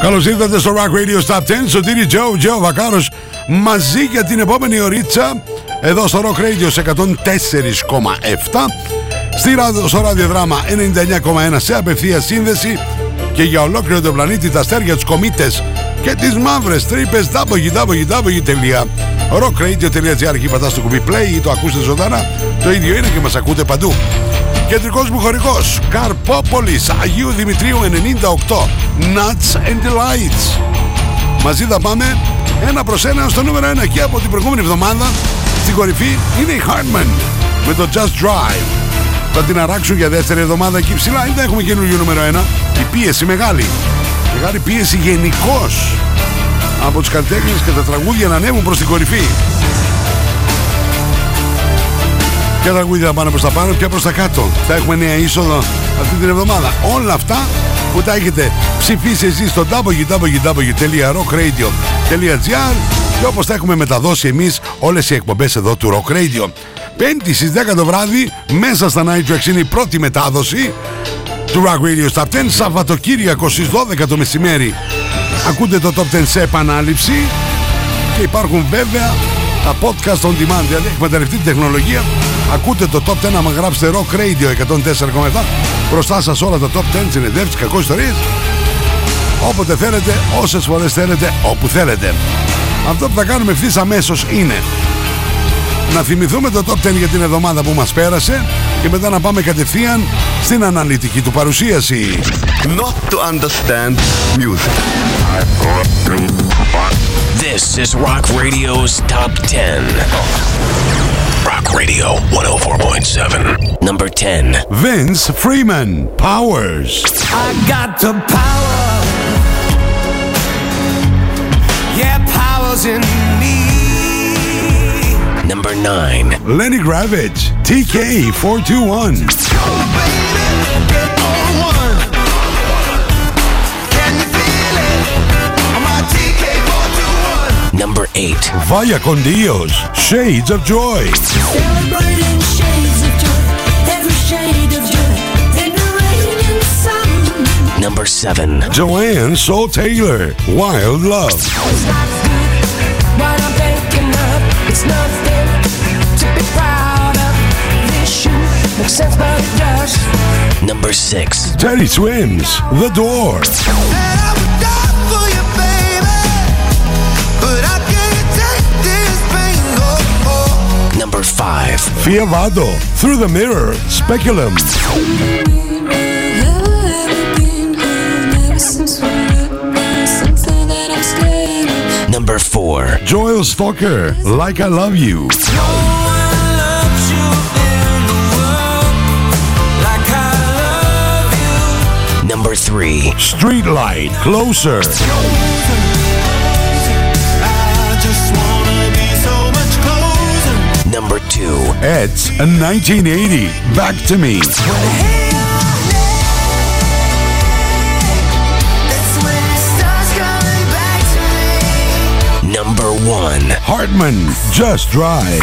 Καλώς ήρθατε στο Rock Radio Stop 10 Σωτήρι Τζο, Τζο Βακάρος μαζί για την επόμενη ωρίτσα εδώ στο Rock Radio σε 104,7 στη ράδιο, στο ραδιοδράμα 99,1 σε απευθεία σύνδεση και για ολόκληρο τον πλανήτη τα αστέρια, τους κομίτες και τις μαύρες τρύπες www.rockradio.gr και πατάς στο κουμπί play ή το ακούστε ζωντανά. Το ίδιο είναι και μας ακούτε παντού Κεντρικός μου χωρικός Καρπόπολης Αγίου Δημητρίου 98 Nuts and Lights Μαζί θα πάμε ένα προς ένα στο νούμερο 1 και από την προηγούμενη εβδομάδα στην κορυφή είναι η Hartman με το Just Drive. Θα την αράξουν για δεύτερη εβδομάδα εκεί ψηλά. Ή δεν έχουμε καινούργιο νούμερο 1 η πίεση μεγάλη. Μεγάλη πίεση γενικώς από τους καλλιτέχνες και τα τραγούδια να ανέβουν προς την κορυφή Ποια τραγούδια θα πάνε προς τα πάνω, ποια προς τα κάτω. Θα έχουμε νέα είσοδο αυτή την εβδομάδα. Όλα αυτά που τα έχετε ψηφίσει εσείς στο www.rockradio.gr και όπως τα έχουμε μεταδώσει εμείς όλες οι εκπομπές εδώ του Rock Radio. Πέμπτη στις 10 το βράδυ, μέσα στα Night Tracks είναι η πρώτη μετάδοση του Rock Radio Stop 10. Σαββατοκύριακο στις 12 το μεσημέρι ακούτε το Top 10 σε επανάληψη και υπάρχουν βέβαια τα podcast on demand, δηλαδή εκμεταλλευτεί την τεχνολογία Ακούτε το Top 10 άμα γράψετε Rock Radio 104,7 Μπροστά σας όλα τα Top 10 συνεντεύξεις, κακό ιστορίες Όποτε θέλετε, όσες φορές θέλετε, όπου θέλετε Αυτό που θα κάνουμε ευθύς αμέσως είναι να θυμηθούμε το Top 10 για την εβδομάδα που μας πέρασε και μετά να πάμε κατευθείαν στην αναλυτική του παρουσίαση. Not to understand music. This is Rock Radio's Top 10. Rock Radio 104.7. Number 10. Vince Freeman, Powers. I got the power. Yeah, power's in me. Number 9. Lenny Gravitch, TK421. Number 8. Vaya con Dios, Shades of Joy. Celebrating shades of joy, every shade of joy, in the rain and sun. Number 7. Joanne Soul Taylor, Wild Love. It's not good, but I'm waking up. It's nothing to be proud of. This should make sense, but it does. Number 6. Teddy Swims, The Door. Number 5. Fiavado, Through the Mirror, Speculum. Number 4. Joel Stalker, Like I Love You. Number 3. Streetlight, Closer. Number 2. Ed's 1980, Back to Me. Number 1. Hartman, Just Drive.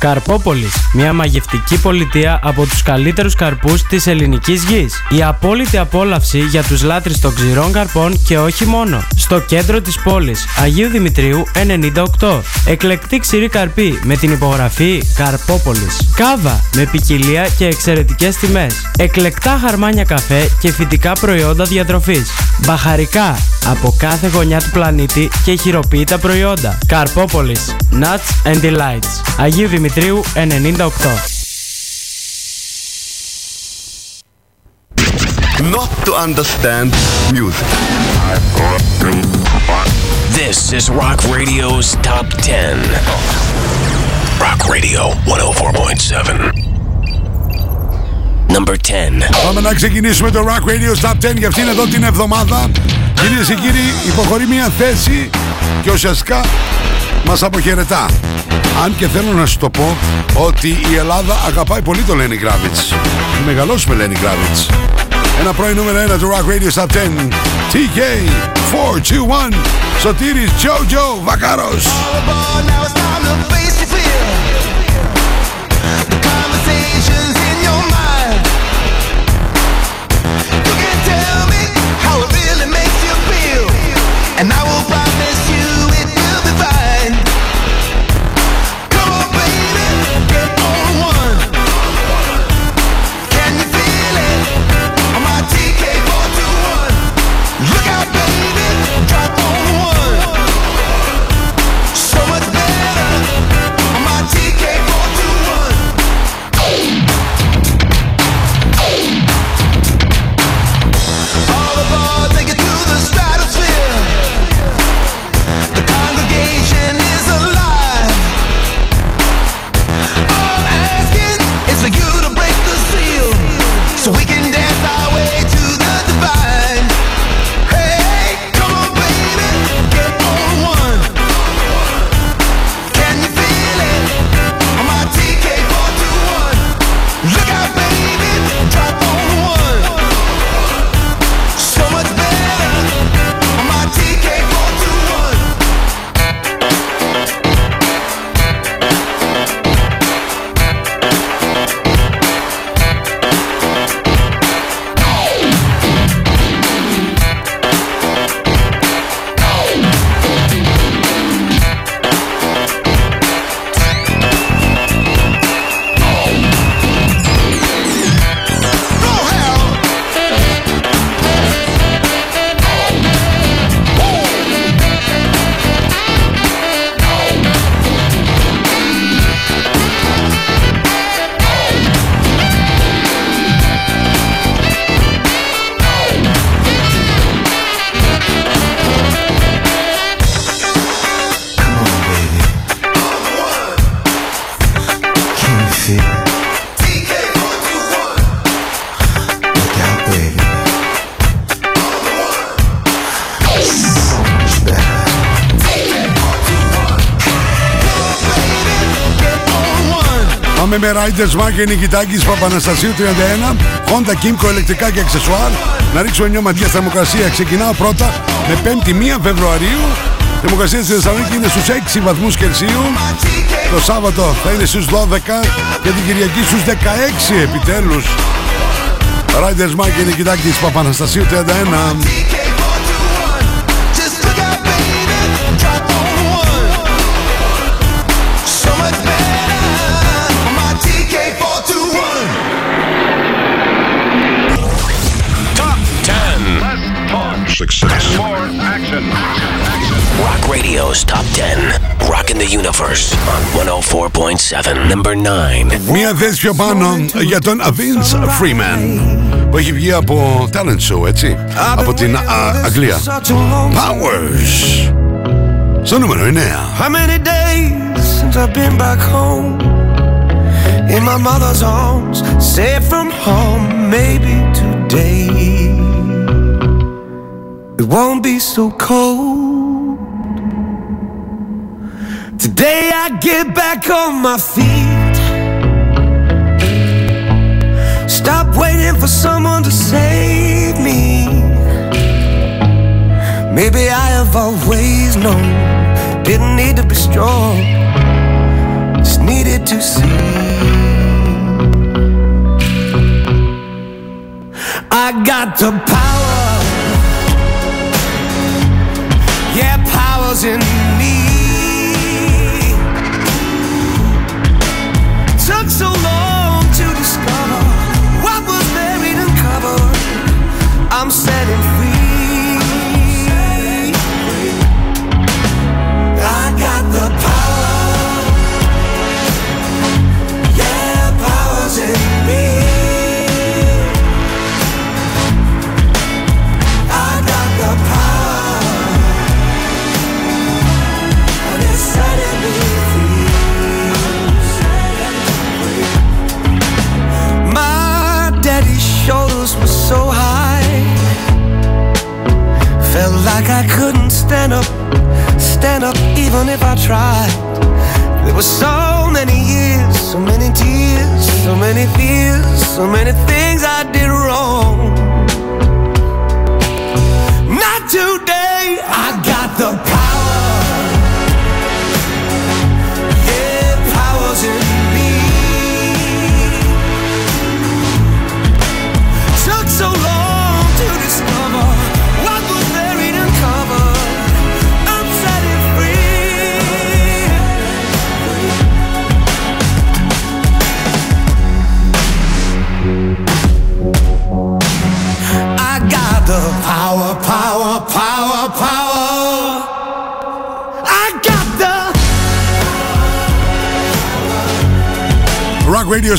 Καρπόπολης, μια μαγευτική πολιτεία από τους καλύτερους καρπούς της ελληνικής γης. Η απόλυτη απόλαυση για τους λάτρεις των ξηρών καρπών και όχι μόνο. Στο κέντρο της πόλης, Αγίου Δημητρίου 98. Εκλεκτή ξηρή καρπή με την υπογραφή Καρπόπολης. Κάβα με ποικιλία και εξαιρετικές τιμές. Εκλεκτά χαρμάνια καφέ και φυτικά προϊόντα διατροφής. Μπαχαρικά από κάθε γωνιά του πλανήτη και χειροποίητα προϊόντα. Καρπόπολης. Nuts and Delights. Αγίου Δημητρίου 98. Not to understand music. This is Rock Radio's Top 10. Rock Radio 104.7. Number 10. Πάμε να ξεκινήσουμε το Rock Radio Stop 10 για αυτήν εδώ την εβδομάδα. Κυρίες και κύριοι, υποχωρεί μια θέση και ουσιαστικά μας αποχαιρετά. Αν και θέλω να σου το πω ότι η Ελλάδα αγαπάει πολύ το Lenny Kravitz. Μεγαλώσουμε Lenny Kravitz. Ένα πρώην νούμερο 1 του Rock Radio Top 10. TK 421. Σωτήρης Jojo Βακάρος. Now it's time to face your fear. Με Riders Mark και Νικητάκης Παπαναστασίου 31 Honda Kimco ηλεκτρικά και αξεσουάρ. Να ρίξουμε μια ματιά στα θερμοκρασία. Ξεκινάω πρώτα με 5η 1 Φεβρουαρίου. Η θερμοκρασία στη Θεσσαλονίκη είναι στους 6 βαθμούς Κελσίου. Το Σάββατο θα είναι στους 12 Και την Κυριακή στους 16 επιτέλους. Riders Mark και Νικητάκης Παπαναστασίου 31 Success. More action. Rock Radio's Top 10. Rockin' the Universe on 104.7. Number 9. Μία θέση πιο πάνω για τον Vince Freeman που έχει βγει από talent show, έτσι, από την α, Αγγλία. Powers. Στο νούμερο 9. How many days since I've been back home? In my mother's arms, safe from harm. Maybe today it won't be so cold. Today I get back on my feet. Stop waiting for someone to save me. Maybe I have always known. Didn't need to be strong, just needed to see. I got the power,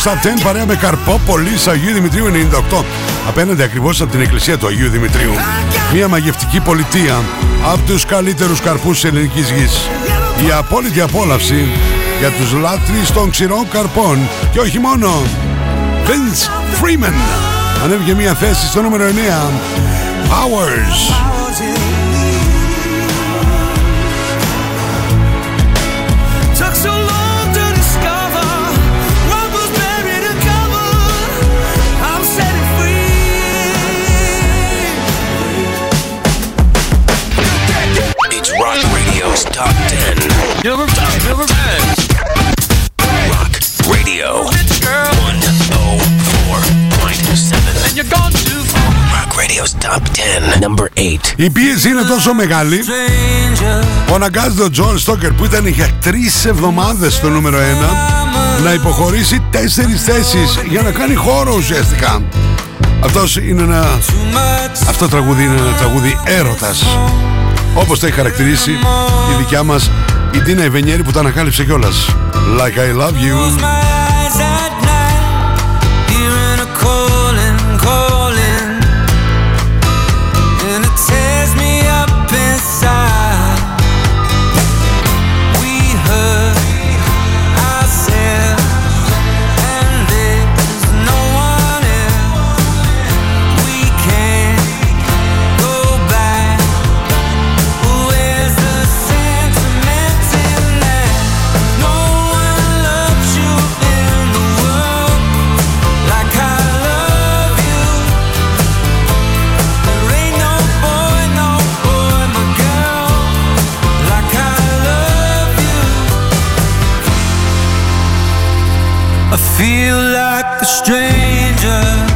Rock Radio Stop 10 παρέα με Καρπόπολη Αγίου Δημητρίου 98. Απέναντι ακριβώς από την εκκλησία του Αγίου Δημητρίου. Μια μαγευτική πολιτεία από τους καλύτερους καρπούς της ελληνικής γης. Η απόλυτη απόλαυση για τους λάτρεις των ξηρών καρπών και όχι μόνο. Vince Freeman ανέβηκε μια θέση στο νούμερο 9. Hours. Top 10. Number 10. Number 10. Rock Radio 104.7. And you're gone too far. Rock Radio's Top 10. Number 8. Η πίεση είναι τόσο μεγάλη Stranger, που αναγκάζεται ο Τζον Στόκερ που ήταν για τρεις εβδομάδες στο νούμero 1 να υποχωρήσει τέσσερις θέσεις για να κάνει χώρο ουσιαστικά. Αυτός είναι ένα... too much. Αυτό το τραγούδι είναι ένα τραγούδι έρωτας. Όπως το έχει χαρακτηρίσει η δικιά μας η Ντίνα Ιβενιέρη που τα ανακάλυψε κιόλας. Like I love you. A stranger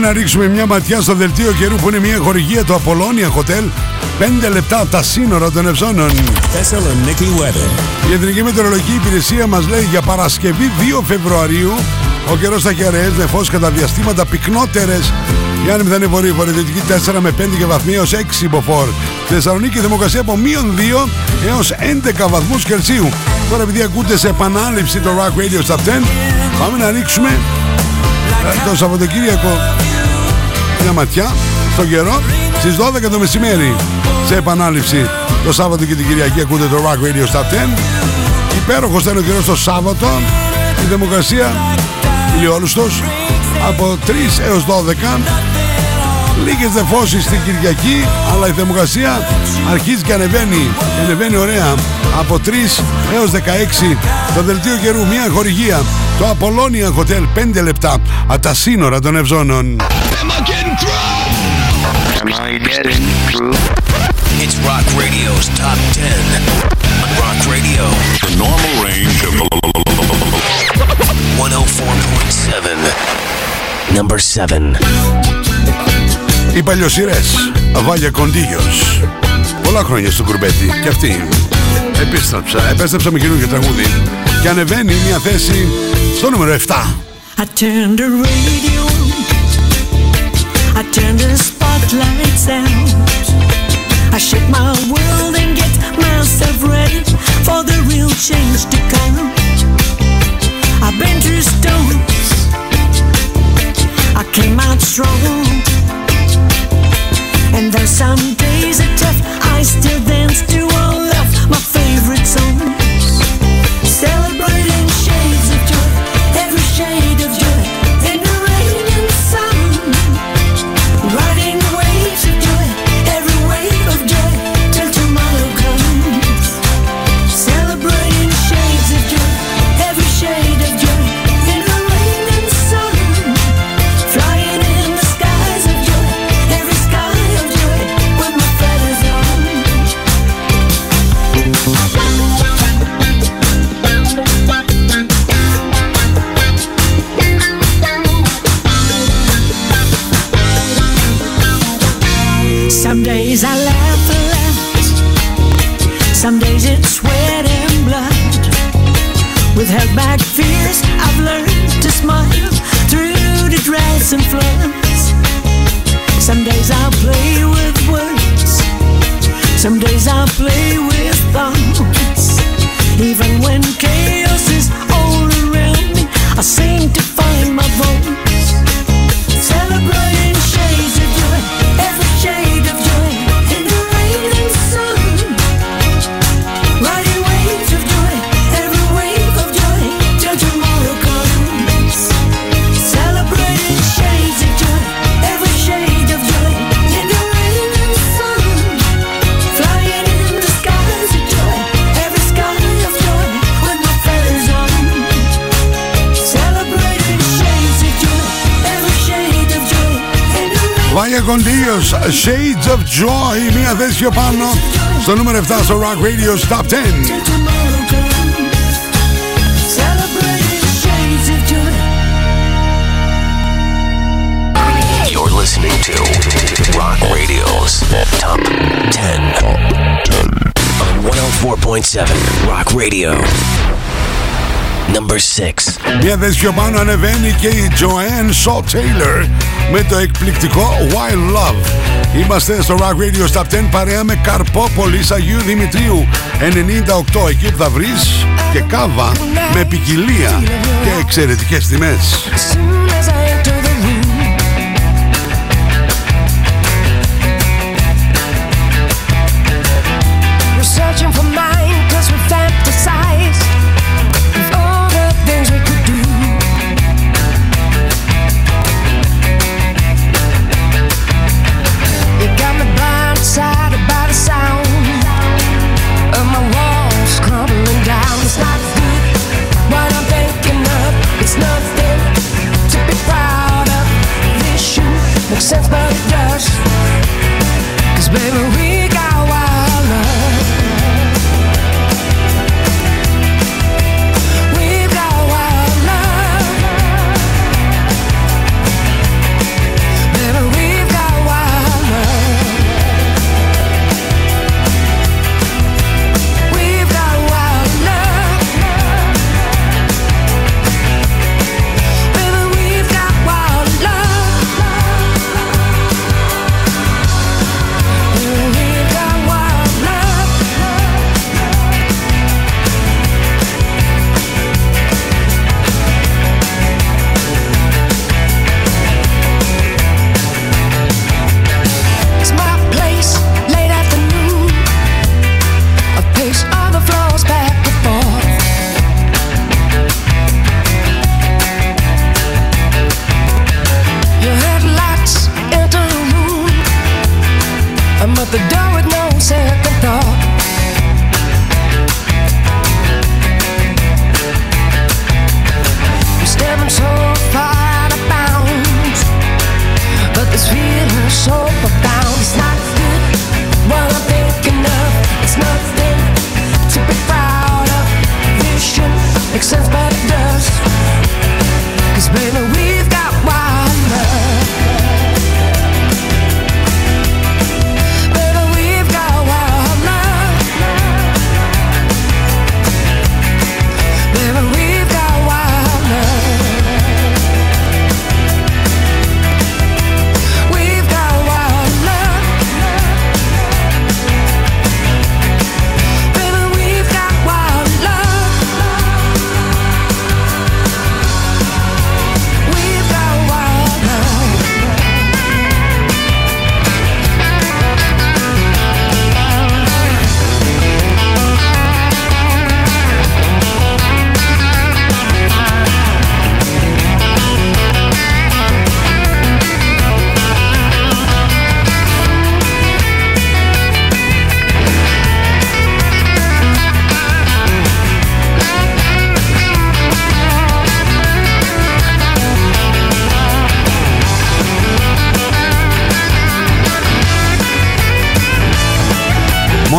να ρίξουμε μια ματιά στο δελτίο καιρού που είναι μια χορηγία του Απολώνια Hotel 5 λεπτά από τα σύνορα των Ευζώνων. Thessaloniki weather. Η Εθνική Μετεωρολογική Υπηρεσία μας λέει για Παρασκευή 2 Φεβρουαρίου ο καιρός θα έχει αραιές νεφός κατά διαστήματα πυκνότερες για να μηδενή βορεί βορειοδυτική 4 με 5 και βαθμοί έως 6 υποφόρ. Στη Θεσσαλονίκη θερμοκρασία από μείον 2 έως 11 βαθμούς Κελσίου. Τώρα επειδή ακούτε σε επανάληψη το Rock Radio Stop 10 πάμε να ρίξουμε ε, το Σαββατοκύριακο μια ματιά στον καιρό στις 12 το μεσημέρι. Σε επανάληψη το Σάββατο και την Κυριακή ακούτε το Rock Radio Stop 10 υπέροχος ήταν ο καιρός το Σάββατο. Η δημοκρασία ηλιόλουστος από 3 έως 12 Λίγες δεφώσεις στην Κυριακή αλλά η θερμοκρασία αρχίζει και ανεβαίνει. Και ανεβαίνει ωραία. Από 3 έως 16 το δελτίο καιρού μια χορηγία. Το Apollonia Hotel 5 λεπτά. Από τα σύνορα των Ευζώνων It's Rock Radio's Top 10 on Rock Radio. The normal range of 104.7. Number 7. Οι παλιοσυρές Βάλια Κοντίγιος Πολλά χρόνια στο κουρμπέτι και αυτή Επίστρεψα, επέστρεψα με καινούργιο τραγούδι Και ανεβαίνει μια θέση στο νούμερο 7 I turned the radio on. I turned the spotlights out. I shake my world and get myself ready for the real change to come. I've been through storms. I came out strong. And though some days are tough, I still dance στο νούμερο 7 στο Rock Radio Top 10 tomorrow comes. Celebrating shades of joy. You're listening to Rock Radio's Top 10 on 104.7 Rock Radio. Number 6. Μια θέση πιο πάνω ανεβαίνει και η Joanne Shaw Taylor με το εκπληκτικό Wild Love. Είμαστε στο Rock Radio Top 10 παρέα με Καρπόπολης Αγίου Δημητρίου 98 εκεί που θα βρεις και κάβα με ποικιλία και εξαιρετικές τιμές.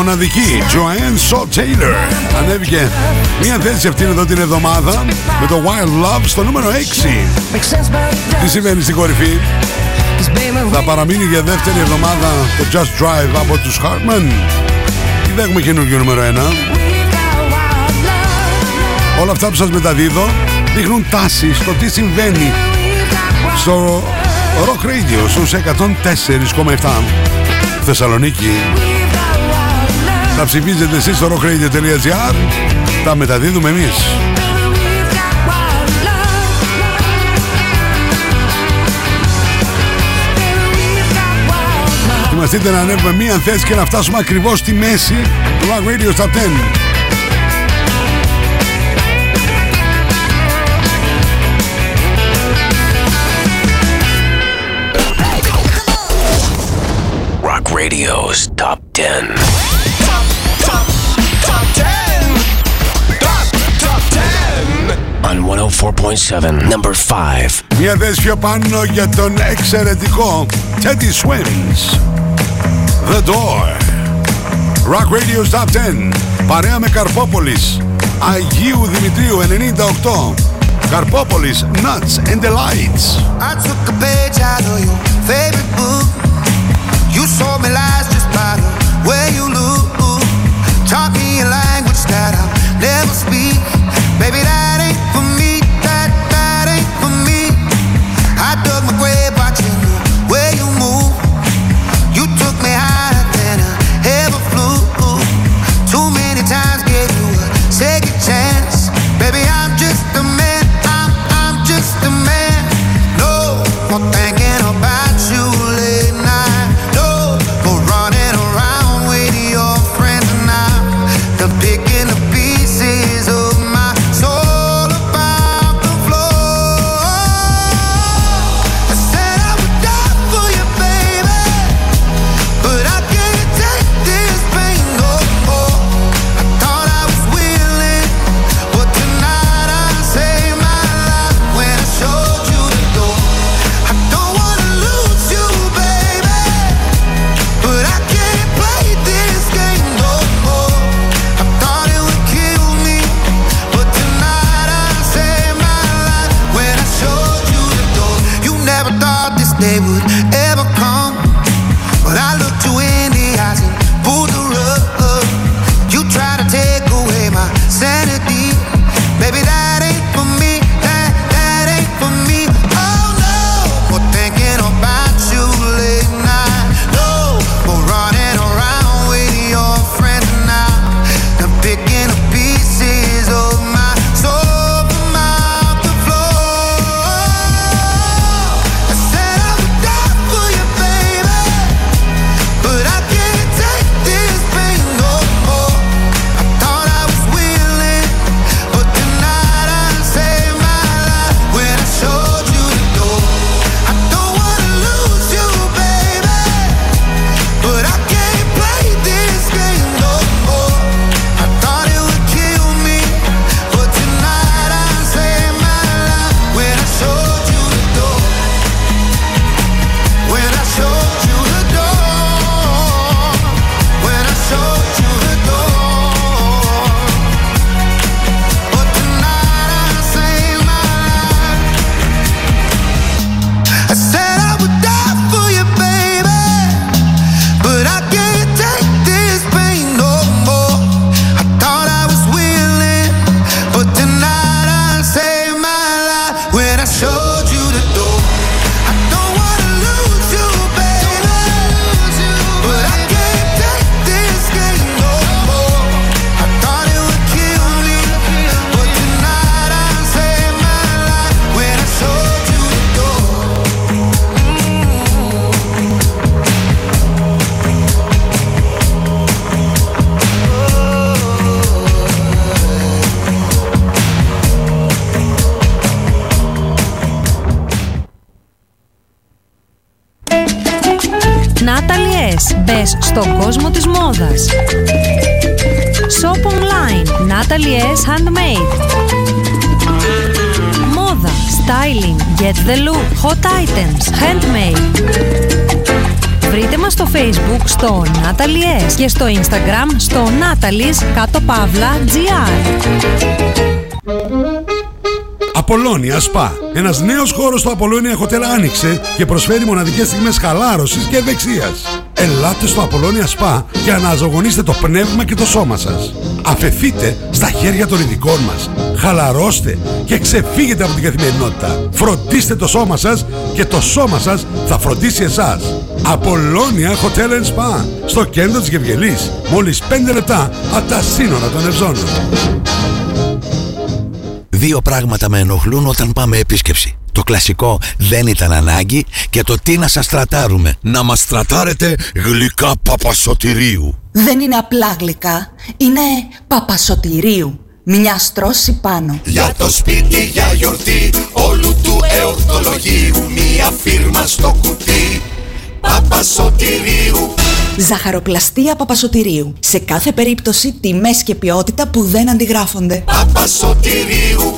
Μοναδική Joanne Shaw Taylor ανέβηκε μία θέση αυτήν εδώ την εβδομάδα με το Wild Love στο νούμερο 6. Makes sense, but it Τι does. συμβαίνει στην κορυφή, Cause baby, θα we- παραμείνει για δεύτερη εβδομάδα το Just Drive από τους Hartman ή θα έχουμε καινούργιο νούμερο 1. we've got wild love. Όλα αυτά που σας μεταδίδω δείχνουν τάση στο τι συμβαίνει We've got wild στο Rock Radio στους 104,7 Θεσσαλονίκη. We've got wild love. Θα ψηφίζετε εσείς στο rockradio.gr Τα μεταδίδουμε εμείς Baby, we've got wild love. Baby, we've got wild love. Ετοιμαστείτε να ανέβουμε μία θέση και να φτάσουμε ακριβώς στη μέση του Rock Radio Top 10 Rock Radio's Top 10. 104.7, number 5. Μία θέση πιο πάνω για τον εξαιρετικό Teddy Swims The Door Rock Radio Top 10 Παρέα με Καρπόπολης Αγίου Δημητρίου 98 Καρπόπολης Nuts and the Lights I took a page out of your favorite book. You sold me lies just by the way you look. Taught me a language that I'll never speak. Baby, that στο Natalie και στο instagram στο Natalie's κάτω παύλα GR. Απολώνια Σπα. Ένας νέος χώρος στο Απολώνια Hotel άνοιξε και προσφέρει μοναδικές στιγμές χαλάρωσης και ευεξίας. Ελάτε στο Απολώνια Σπα και αναζωογονήστε το πνεύμα και το σώμα σας. Αφεθείτε στα χέρια των ειδικών μας. Χαλαρώστε και ξεφύγετε από την καθημερινότητα. Φροντίστε το σώμα σας και το σώμα σας θα φροντίσει εσάς. Απολώνια Hotel and Spa. Στο κέντρο της Γευγελής. Μόλις 5 λεπτά από τα σύνορα των Ευζώνων. Δύο πράγματα με ενοχλούν όταν πάμε επίσκεψη. Το κλασικό δεν ήταν ανάγκη και το τι να σας τρατάρουμε. Να μας τρατάρετε γλυκά παπασωτηρίου. Δεν είναι απλά γλυκά, είναι παπασωτηρίου. Μια στρώση πάνω. Για το σπίτι, για γιορτή Όλου του εορτολογίου Μια φίρμα στο κουτί Παπασωτηρίου Ζαχαροπλαστεία Παπασωτηρίου. Σε κάθε περίπτωση τιμές και ποιότητα που δεν αντιγράφονται. Παπασωτηρίου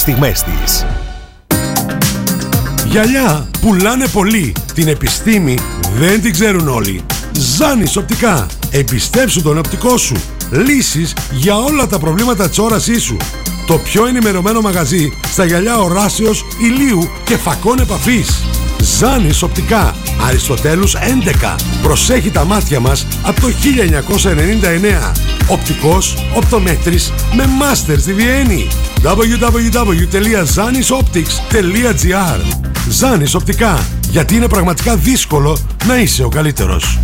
στιγμές της. Γυαλιά πουλάνε πολύ. Την επιστήμη δεν την ξέρουν όλοι. Ζάνης οπτικά. Εμπιστεύσου τον οπτικό σου. Λύσεις για όλα τα προβλήματα της όρασής σου. Το πιο ενημερωμένο μαγαζί στα γυαλιά οράσεως, ηλίου και φακών επαφής. Ζάνης οπτικά. Αριστοτέλους 11. Προσέχει τα μάτια μας από το 1999. Οπτικός, οπτομέτρης με μάστερ στη Βιέννη. www.zanisoptics.gr Ζάνης οπτικά. Γιατί είναι πραγματικά δύσκολο να είσαι ο καλύτερος.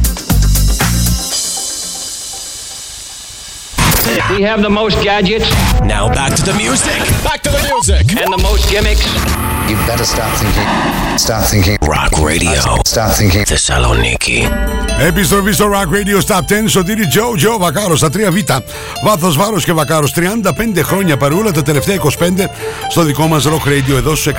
We have the most gadgets. Now back to the music. Back to the music. And the most gimmicks. You better start thinking. Start thinking. Rock Radio. Start thinking. Θεσσαλονίκη. Επιστροφή στο Rock Radio Stop 10 Σωτήρι Τζο Τζο Βακάρος στα 3Β. Βάθος βάρος και Βακάρος 35 χρόνια παρούλα τα τελευταία 25 στο δικό μας Rock Radio εδώ στους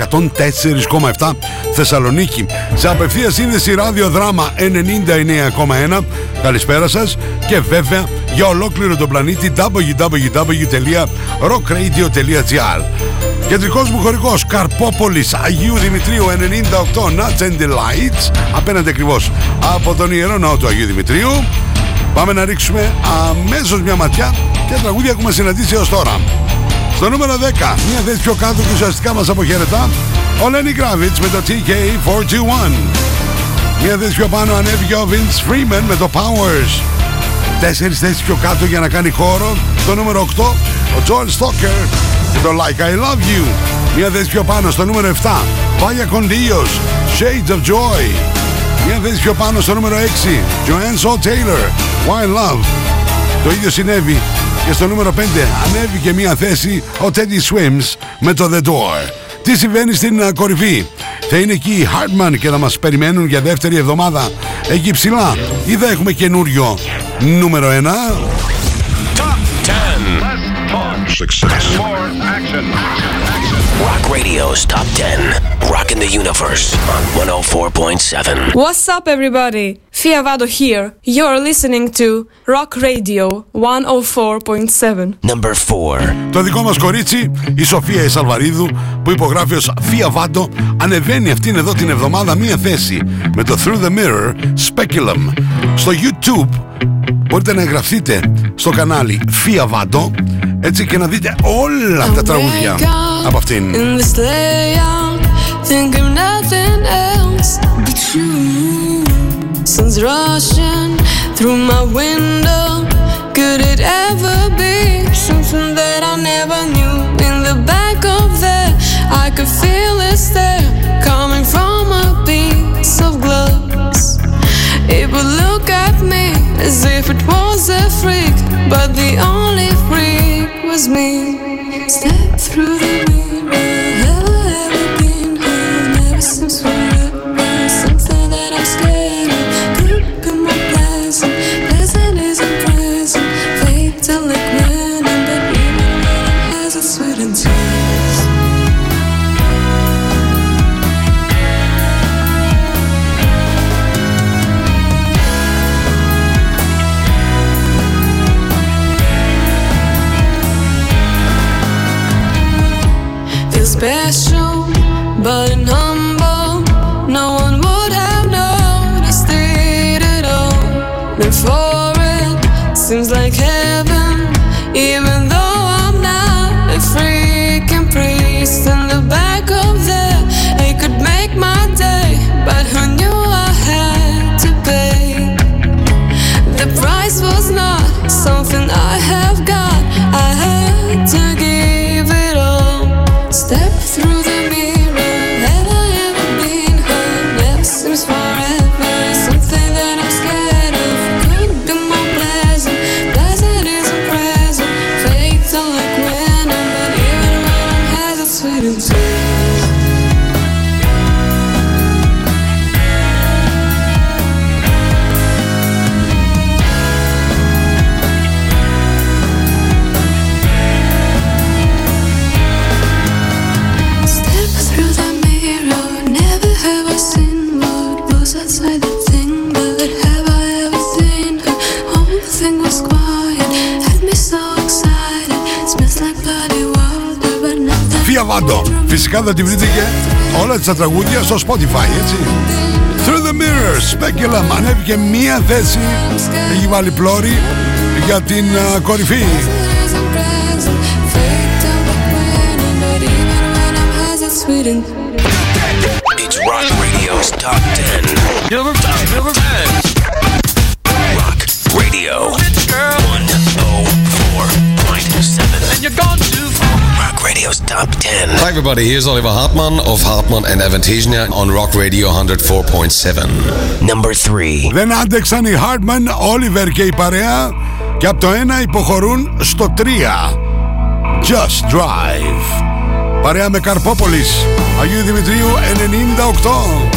104,7 Θεσσαλονίκη. Σε απευθεία σύνδεση ραδιοδράμα 99,1. Καλησπέρα σας και βέβαια για ολόκληρο τον πλανήτη www.rockradio.gr Κεντρικός μου χωρικός Καρπόπολης Αγίου Δημητρίου 98 Nuts and Delights. Απέναντι ακριβώς από τον Ιερό Ναό του Αγίου Δημητρίου. Πάμε να ρίξουμε αμέσως μια ματιά και τραγούδια έχουμε συναντήσει έως τώρα. Στο νούμερο 10 μια θέση πιο κάτω και ουσιαστικά μας αποχαιρετά ο Lenny Kravitz με το TK421 Μια θέση πιο πάνω ανέβηκε ο Vince Freeman με το Powers Τέσσερις θέσεις πιο κάτω για να κάνει χώρο. Στο νούμερο 8 ο Joel Stoker και το Like I Love You. Μια θέση πιο πάνω στο νούμερο 7 Vaya con Dios Shades of Joy. Μια θέση πιο πάνω στο νούμερο 6 Joanne Saul Taylor Why Love. Το ίδιο συνέβη και στο νούμερο 5 ανέβηκε μια θέση ο Teddy Swims με το The Door τι συμβαίνει στην α, κορυφή; Θα είναι εκεί οι Hardman και θα μας περιμένουν για δεύτερη εβδομάδα εκεί ψηλά ή θα έχουμε καινούριο νούμερο 1 Less talk. Success. More action. Rock Radio's Top 10. Rocking the Universe on 104.7. What's up, everybody? Fia Vado here. You're listening to Rock Radio 104.7. Number 4. Το δικό μας κορίτσι, η Σοφία Ισαλβαρίδου, που υπογράφει ως Φία Βάντο, ανεβαίνει αυτήν εδώ την εβδομάδα μία θέση με το Through the Mirror Speculum. Στο YouTube μπορείτε να εγγραφείτε στο κανάλι Φία Βάντο έτσι και να δείτε όλα τα τραγούδια από αυτήν. In this layout, think of nothing else but you. Sun's rushing through my window. Could it ever be something that I never knew? In the back of there, I could feel it there coming from a piece of glass. It would look at me as if it was a freak, but the only freak was me. Step through the mirror, Before it seems like heaven, even though I'm not a freaking priest. In the back of there, could make my day, but who knew I had to pay? The price was not something I have Φυσικά θα τη βρήκε όλα τα τραγούδια στο Spotify, έτσι. Through the Mirror, Speculum, ανέβηκε μία θέση. Έχει βάλει πλώρη για την κορυφή. Rock Radio's Top 10. 10. Rock Radio. Radio's Top 10. Hi everybody, here's Oliver Hartmann of Hartmann and Avantasia on Rock Radio 104.7. Number 3. Δεν άντεξαν οι Hardman, Oliver και η παρέα και από το 1 υποχωρούν στο 3. Just Drive. Παρέα με Καρπόπολης. Αγίου Δημητρίου 98.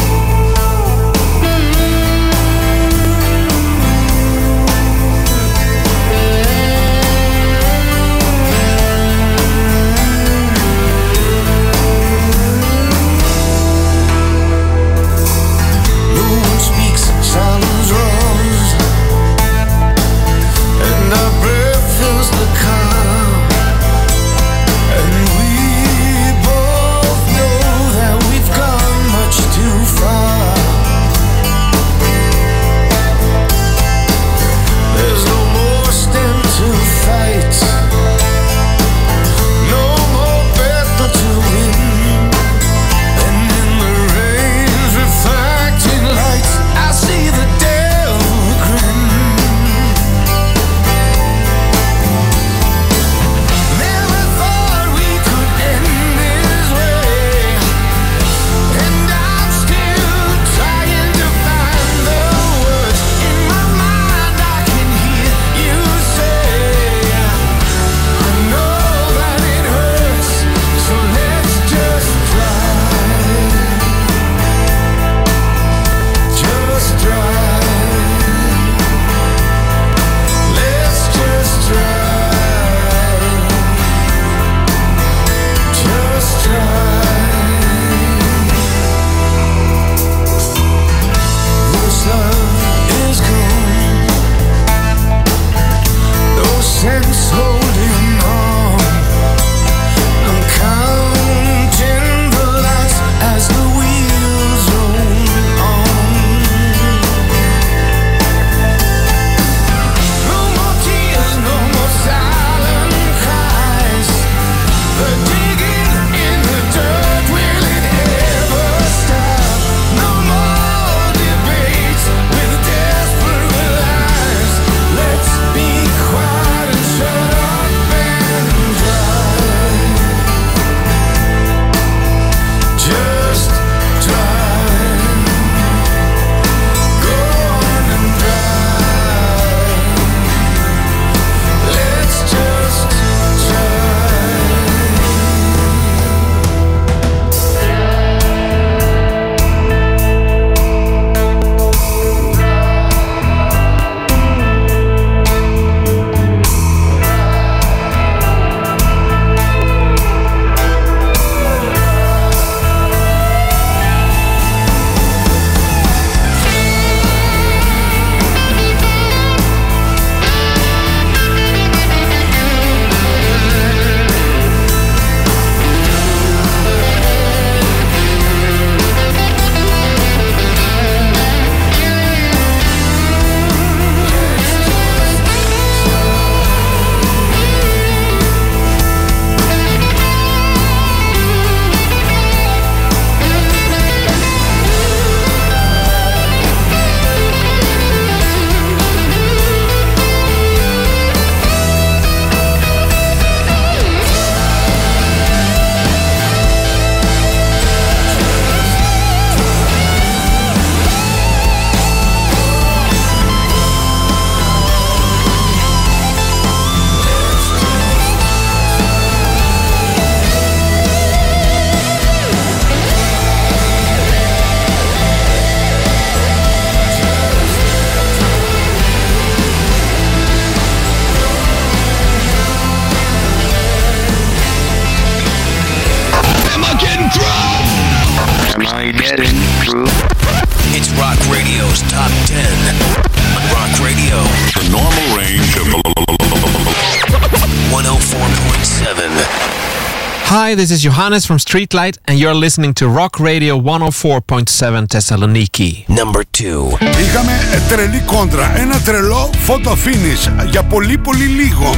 Hi, this is Johannes from Streetlight, and you're listening to Rock Radio 104.7 Thessaloniki. Number 2. Είχαμε τρελή κόντρα. Ένα τρελό photo finish για πολύ πολύ λίγο.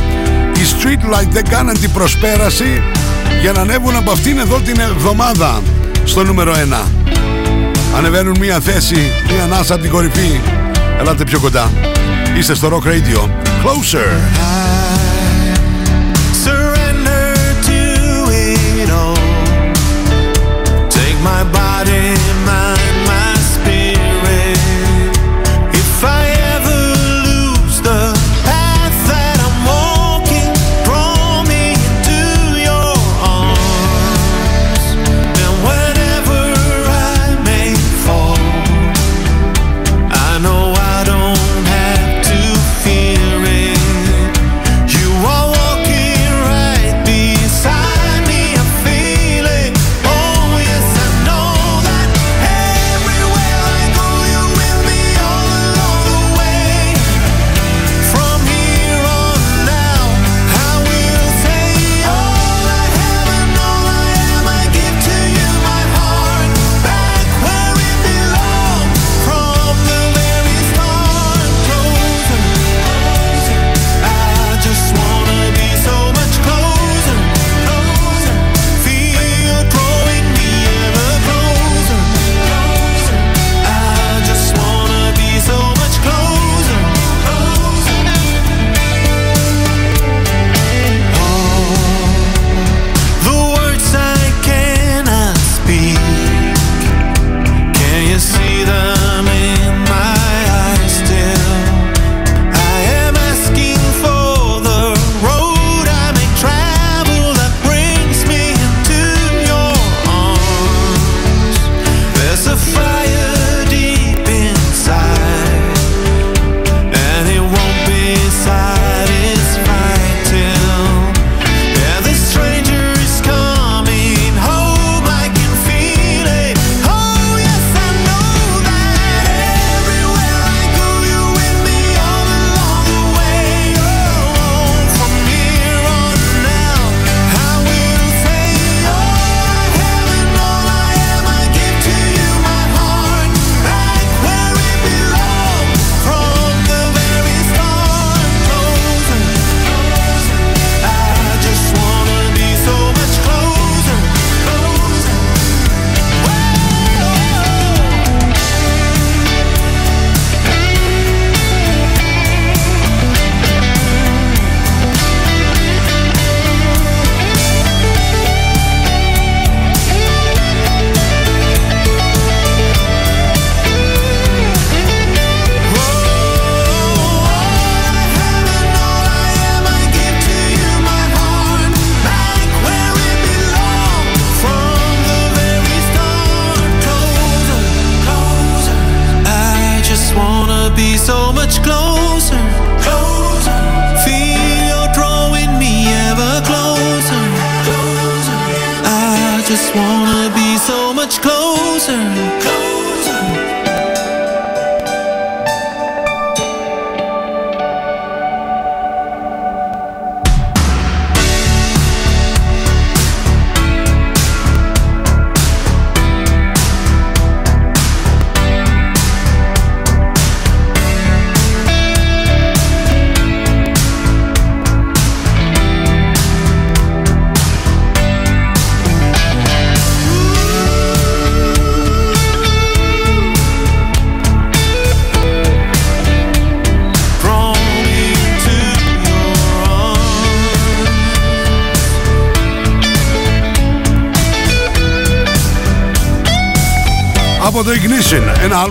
Οι Streetlight δεν κάναν την προσπέραση για να ανέβουν από αυτήν εδώ την εβδομάδα στο νούμερο 1. Ανεβαίνουν μία θέση, μία νάσα από την κορυφή. Ελάτε πιο κοντά. Είστε στο Rock Radio. Closer.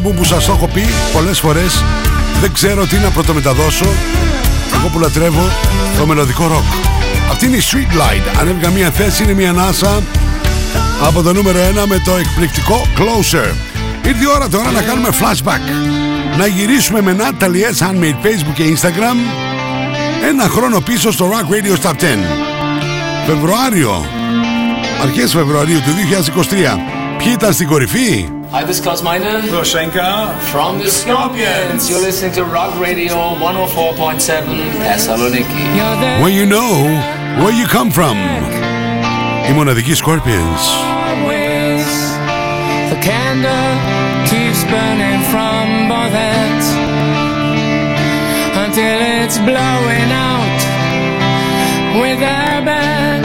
άλμπουμ που σας το έχω πει πολλές φορές Δεν ξέρω τι να πρωτομεταδώσω. Εγώ που λατρεύω το μελωδικό ροκ. Αυτή είναι η Street Light. Ανέβηκα μια θέση, είναι μια ανάσα Από το νούμερο 1 με το εκπληκτικό Closer. Ήρθε η ώρα τώρα να κάνουμε flashback. Να γυρίσουμε με Νάταλιες Handmade Facebook και Instagram Ένα χρόνο πίσω στο Rock Radio Stop 10 Φεβρουάριο Αρχές Φεβρουαρίου του 2023 Ποιοι ήταν στην κορυφή; Hi, this is Klaus Meine. Roshenka. From the Scorpions. You're listening to Rock Radio 104.7 Thessaloniki. When you know where you come from. Η μοναδική Scorpions. The candle keeps burning from both ends until it's blowing out with a bang.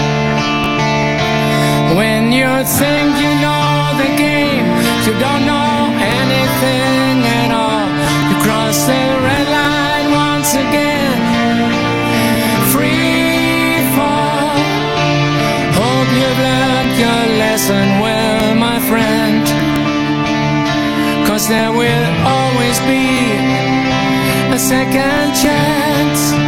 When you think you know you don't know anything at all. You cross the red line once again. Free fall. Hope you've learned your lesson well, my friend. Cause there will always be a second chance.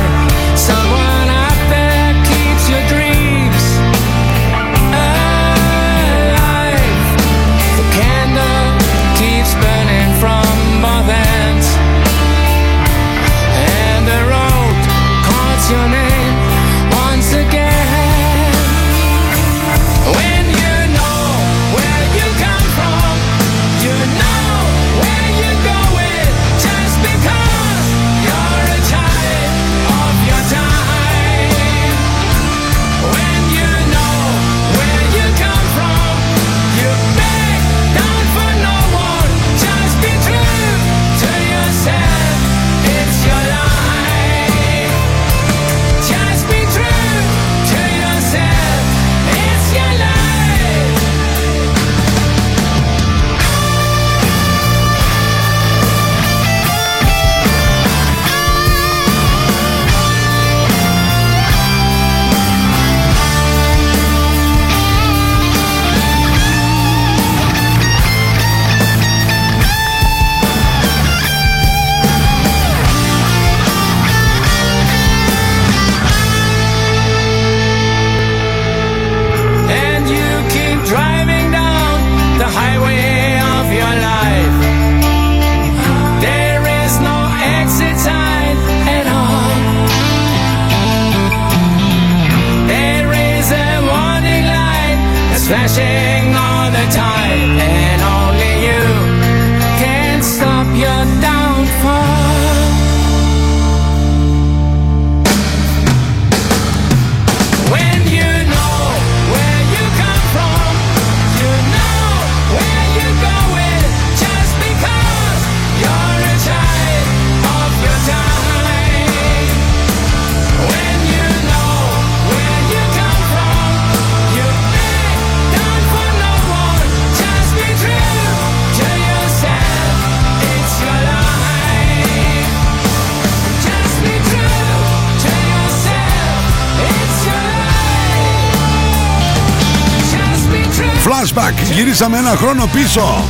Flashback, γυρίσαμε ένα χρόνο πίσω.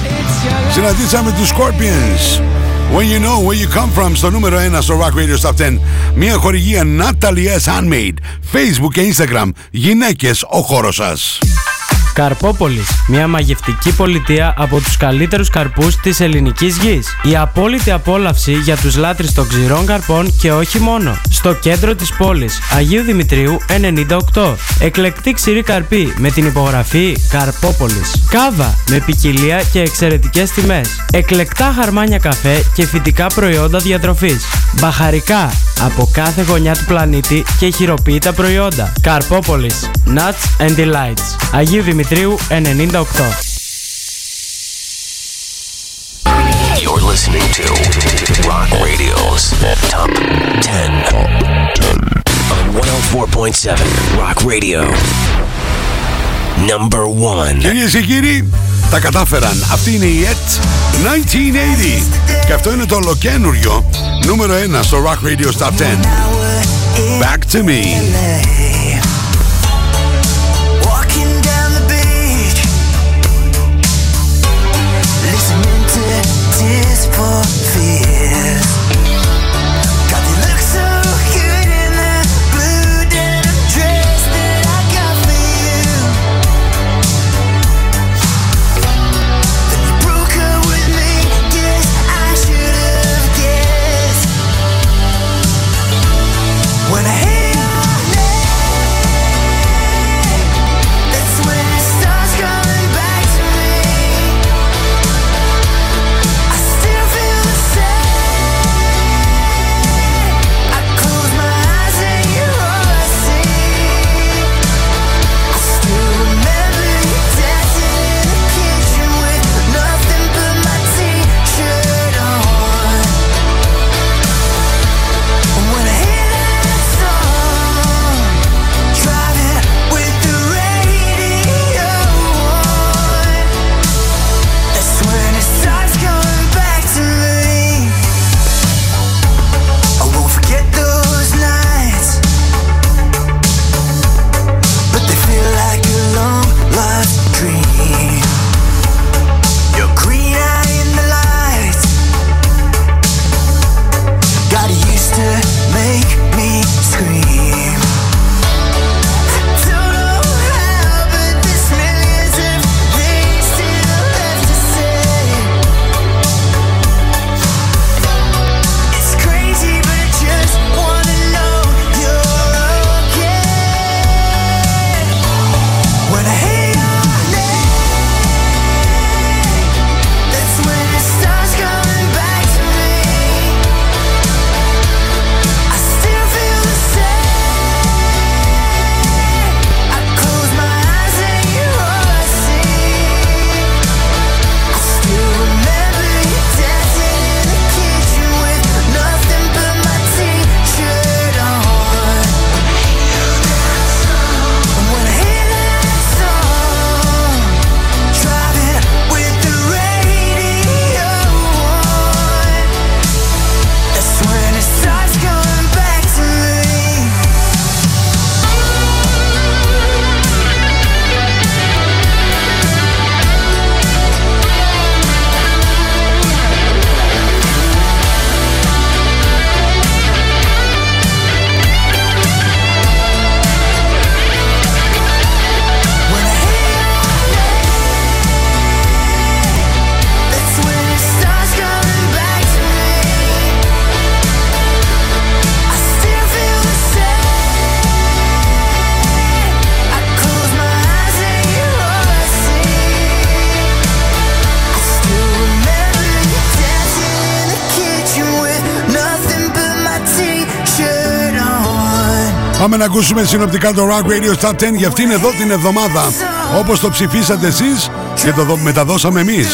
Συναντήσαμε τους Scorpions. When you know where you come from στο νούμερο 1 στο Rock Radio Top 10. Μια χορηγία Natalie S. Handmade. Facebook και Instagram. Γυναίκες, ο χώρος σας. Καρπόπολης, μια μαγευτική πολιτεία από τους καλύτερους καρπούς της ελληνικής γης. Η απόλυτη απόλαυση για τους λάτρεις των ξηρών καρπών και όχι μόνο. Στο κέντρο της πόλης, Αγίου Δημητρίου 98. Εκλεκτή ξηρή καρπή με την υπογραφή Καρπόπολης. Κάβα με ποικιλία και εξαιρετικές τιμές. Εκλεκτά χαρμάνια καφέ και φυτικά προϊόντα διατροφής. Μπαχαρικά από κάθε γωνιά του πλανήτη και χειροποίητα προϊόντα. Καρπόπολης. Nuts and Delights. Αγίου Δημητρίου 98. You're listening to Rock Radio's Top 10. On 104.7 Rock Radio. Number 1. Κυρίες και κύριοι, τα κατάφεραν. Αυτή είναι η ET 1980. Και αυτό είναι το ολοκένουργιο νούμερο 1 στο Rock Radio Top 10. Back to me. Να ακούσουμε συνοπτικά το Rock Radio Top 10 για αυτήν εδώ την εβδομάδα. Όπως το ψηφίσατε εσείς και το δο- μεταδώσαμε εμείς.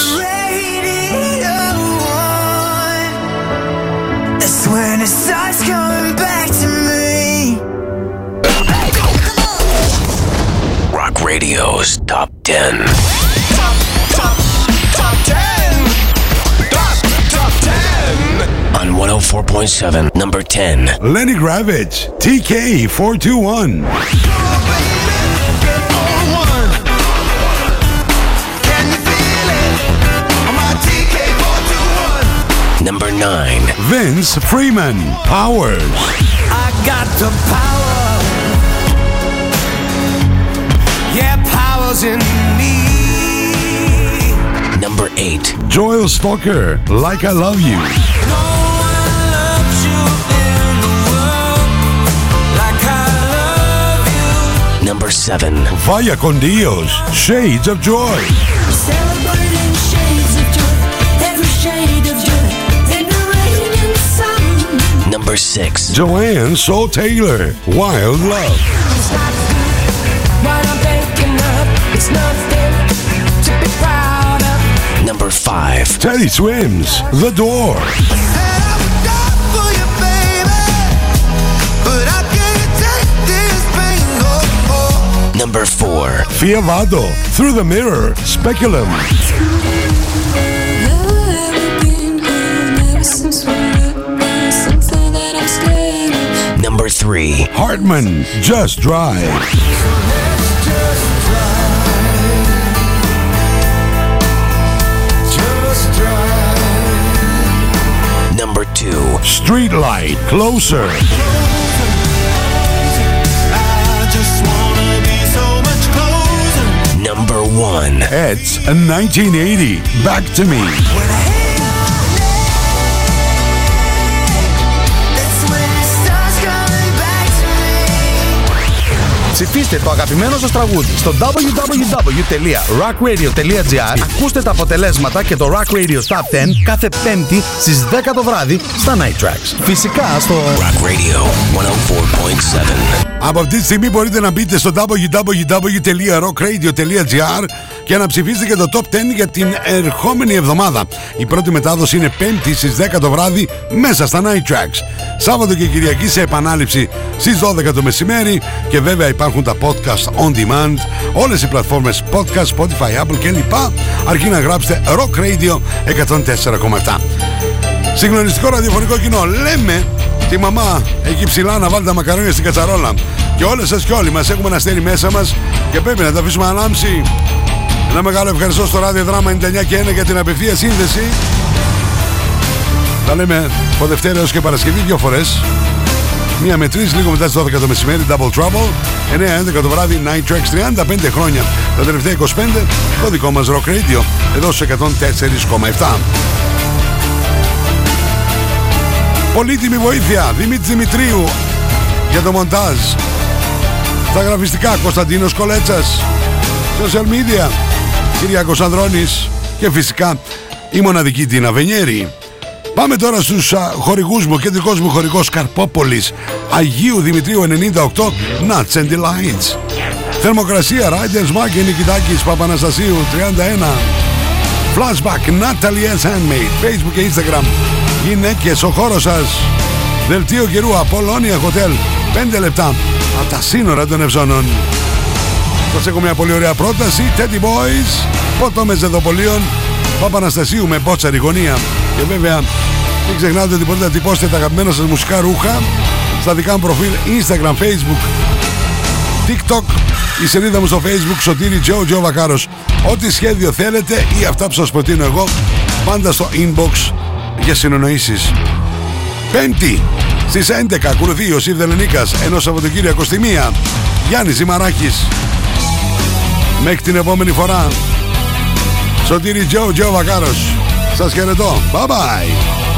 104.7, number 10. Lenny Gravitz, TK421. Number 9. Vince Freeman, Powers. I got the power. Yeah, power's in me. Number 8. Joel Stalker, Like I Love You. Number 7. Vaya con Dios, Shades of Joy. Celebrating shades of joy, every shade of joy, in the rain and sun. Number 6. Joanne Soul Taylor, Wild Love. What I'm thinking of, it's nothing to be proud of. Number 5. Teddy Swims, The Door. Number 4. Fiavado, Through the Mirror, Speculum. Number 3. Hartman, Just Drive. Number 2. Streetlight, Closer. Number 1. It's 1980, Back to Me. Ψηφίστε το αγαπημένο σας τραγούδι στο www.rockradio.gr Ακούστε τα αποτελέσματα και το Rock Radio Top 10 κάθε πέμπτη στις 10 το βράδυ στα Night Tracks. Φυσικά στο Rock Radio 104.7. Από αυτή τη στιγμή μπορείτε να μπείτε στο www.rockradio.gr και να ψηφίσετε και το Top 10 για την ερχόμενη εβδομάδα. Η πρώτη μετάδοση είναι 5η στις 10 το βράδυ μέσα στα Night Tracks. Σάββατο και Κυριακή σε επανάληψη στις 12 το μεσημέρι και βέβαια υπάρχουν τα podcast on demand, όλες οι πλατφόρμες podcast, Spotify, Apple κλπ. Αρκεί να γράψετε Rock Radio 104,7. Συγκλονιστικό ραδιοφωνικό κοινό. Λέμε τη μαμά εκεί ψηλά να βάλει τα μακαρόνια στην κατσαρόλα. Και όλες σας και όλοι μας έχουμε ένα αστέρι μέσα μας και πρέπει να τα αφήσουμε ανάμψει. Ένα μεγάλο ευχαριστώ στο ράδιο δράμα 99 και 1 για την απευθεία σύνδεση. Τα λέμε από Δευτέρα έως και Παρασκευή δύο φορές. Μία με τρεις, λίγο μετά τις 12 το μεσημέρι, Double Trouble. 9-11 το βράδυ, Night Tracks, 35 χρόνια. Τα τελευταία 25, το δικό μας Rock Radio, εδώ στους 104,7. Πολύτιμη βοήθεια, Δημήτρη Δημητρίου για το μοντάζ. Τα γραφιστικά, Κωνσταντίνος Κολέτσας. Social media, Κυριάκος Ανδρώνης και φυσικά η μοναδική Τίνα Βενιέρη. Πάμε τώρα στους α, χορηγούς μου, κεντρικός μου χορηγός Καρπόπολης, Αγίου Δημητρίου 98, Nuts and Delights. Θερμοκρασία, Riders Mark Νικητάκης Παπαναστασίου 31. Flashback, Natalie S. Handmade, Facebook και Instagram. Γυναίκες, ο χώρος σας. Δελτίο καιρού, Apollonia Hotel. 5 λεπτά από τα σύνορα των Ευζώνων. Σας έχω μια πολύ ωραία πρόταση. Teddy Boys, ποτό μεζεδοπολίων, Παπαναστασίου με μπότσαρη γωνία. Και βέβαια, μην ξεχνάτε ότι μπορείτε να τυπώσετε τα αγαπημένα σας μουσικά ρούχα στα δικά μου προφίλ Instagram, Facebook, TikTok, η σελίδα μου στο Facebook Σωτήρι Τζο Τζο Βακάρος. Ό,τι σχέδιο θέλετε ή αυτά που σας προτείνω εγώ, πάντα στο inbox για συνεννοήσεις. Πέμπτη στις 11 ακολουθεί ο Σίβ Δελενίκας, ενώ Σαββατοκύριακο στη μία Γιάννης Ζημαράκης. Μέχρι την επόμενη φορά, Σωτήρι Τζο Τζο Βακάρος. Σας χαιρετώ. Bye bye.